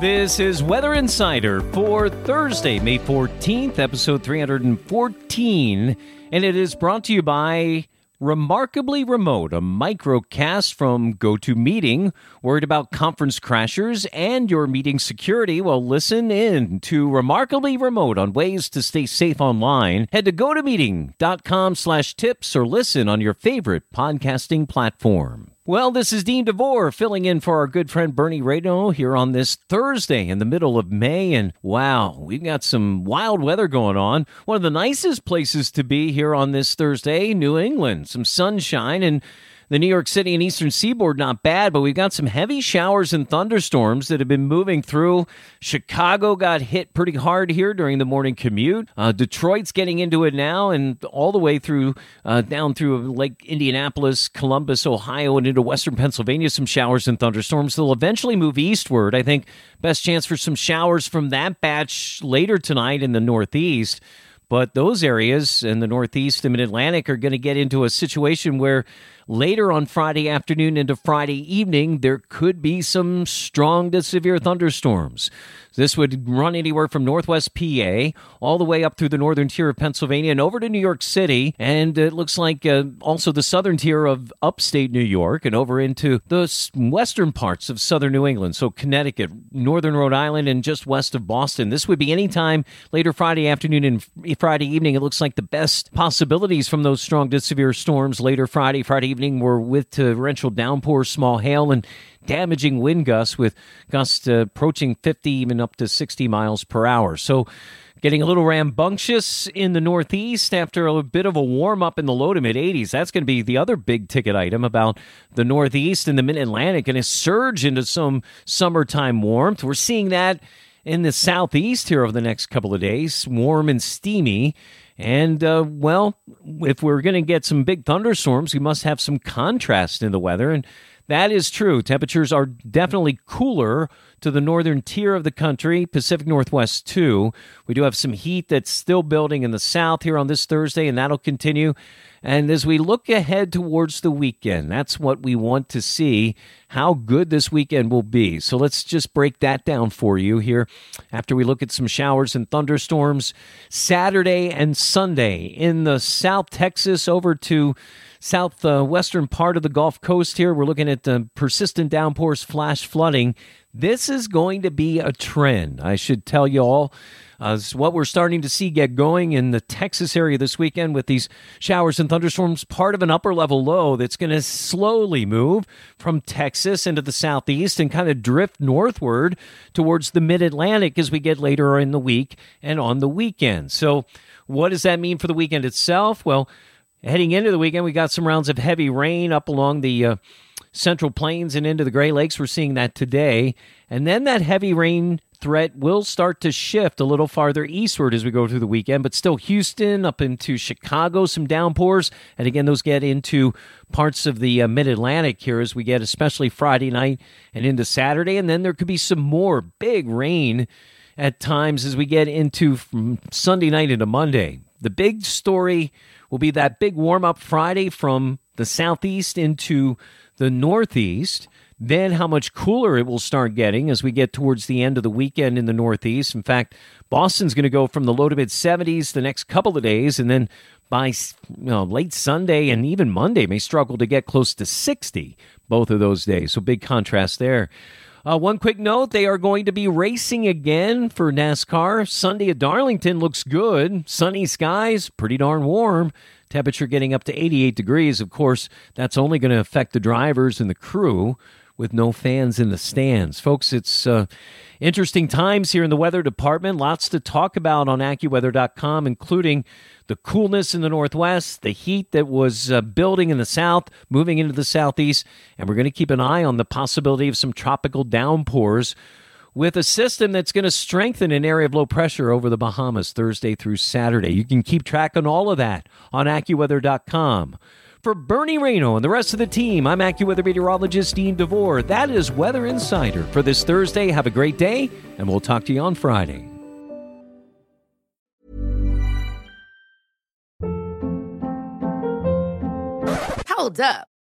This is Weather Insider for Thursday, May 14th, episode 314, and it is brought to you by Remarkably Remote, a microcast from GoToMeeting. Worried about conference crashers and your meeting security? Well, listen in to Remarkably Remote on ways to stay safe online. Head to gotomeeting.com slash tips or listen on your favorite podcasting platform. Well, this is Dean DeVore filling in for our good friend Bernie Rayno here on this Thursday in the middle of May. And wow, we've got some wild weather going on. One of the nicest places to be here on this Thursday, New England. Some sunshine and the New York City and Eastern Seaboard, not bad, but we've got some heavy showers and thunderstorms that have been moving through. Chicago got hit pretty hard here during the morning commute. Uh, Detroit's getting into it now, and all the way through uh, down through Lake Indianapolis, Columbus, Ohio, and into western Pennsylvania. Some showers and thunderstorms. They'll eventually move eastward. I think best chance for some showers from that batch later tonight in the Northeast. But those areas in the Northeast and Mid Atlantic are going to get into a situation where Later on Friday afternoon into Friday evening, there could be some strong to severe thunderstorms. This would run anywhere from northwest PA all the way up through the northern tier of Pennsylvania and over to New York City. And it looks like uh, also the southern tier of upstate New York and over into the western parts of southern New England. So Connecticut, northern Rhode Island, and just west of Boston. This would be anytime later Friday afternoon and Friday evening. It looks like the best possibilities from those strong to severe storms later Friday, Friday evening were with torrential downpours, small hail, and damaging wind gusts with gusts approaching 50, even up to 60 miles per hour. So, getting a little rambunctious in the Northeast after a bit of a warm up in the low to mid 80s. That's going to be the other big ticket item about the Northeast and the Mid Atlantic and a surge into some summertime warmth. We're seeing that in the Southeast here over the next couple of days, warm and steamy. And, uh, well, if we're going to get some big thunderstorms, we must have some contrast in the weather. And that is true. Temperatures are definitely cooler to the northern tier of the country, Pacific Northwest too. We do have some heat that's still building in the south here on this Thursday, and that'll continue. And as we look ahead towards the weekend, that's what we want to see how good this weekend will be. So let's just break that down for you here after we look at some showers and thunderstorms Saturday and Sunday in the South Texas over to southwestern part of the Gulf Coast here. We're looking at the persistent downpours, flash flooding. This is going to be a trend. I should tell you all. Uh, what we're starting to see get going in the Texas area this weekend with these showers and thunderstorms, part of an upper level low that's going to slowly move from Texas into the southeast and kind of drift northward towards the mid Atlantic as we get later in the week and on the weekend. So, what does that mean for the weekend itself? Well, Heading into the weekend, we got some rounds of heavy rain up along the uh, central plains and into the Great Lakes. We're seeing that today. And then that heavy rain threat will start to shift a little farther eastward as we go through the weekend, but still Houston up into Chicago, some downpours. And again, those get into parts of the uh, mid Atlantic here as we get especially Friday night and into Saturday. And then there could be some more big rain at times as we get into Sunday night into Monday. The big story will be that big warm up Friday from the southeast into the northeast. Then, how much cooler it will start getting as we get towards the end of the weekend in the Northeast. In fact, Boston's going to go from the low to mid 70s the next couple of days, and then by you know, late Sunday and even Monday may struggle to get close to 60 both of those days. So, big contrast there. Uh, one quick note they are going to be racing again for NASCAR. Sunday at Darlington looks good. Sunny skies, pretty darn warm. Temperature getting up to 88 degrees. Of course, that's only going to affect the drivers and the crew. With no fans in the stands. Folks, it's uh, interesting times here in the weather department. Lots to talk about on AccuWeather.com, including the coolness in the northwest, the heat that was uh, building in the south, moving into the southeast, and we're going to keep an eye on the possibility of some tropical downpours with a system that's going to strengthen an area of low pressure over the Bahamas Thursday through Saturday. You can keep track on all of that on AccuWeather.com. For Bernie Rayno and the rest of the team, I'm AccuWeather meteorologist Dean DeVore. That is Weather Insider for this Thursday. Have a great day, and we'll talk to you on Friday. Hold up.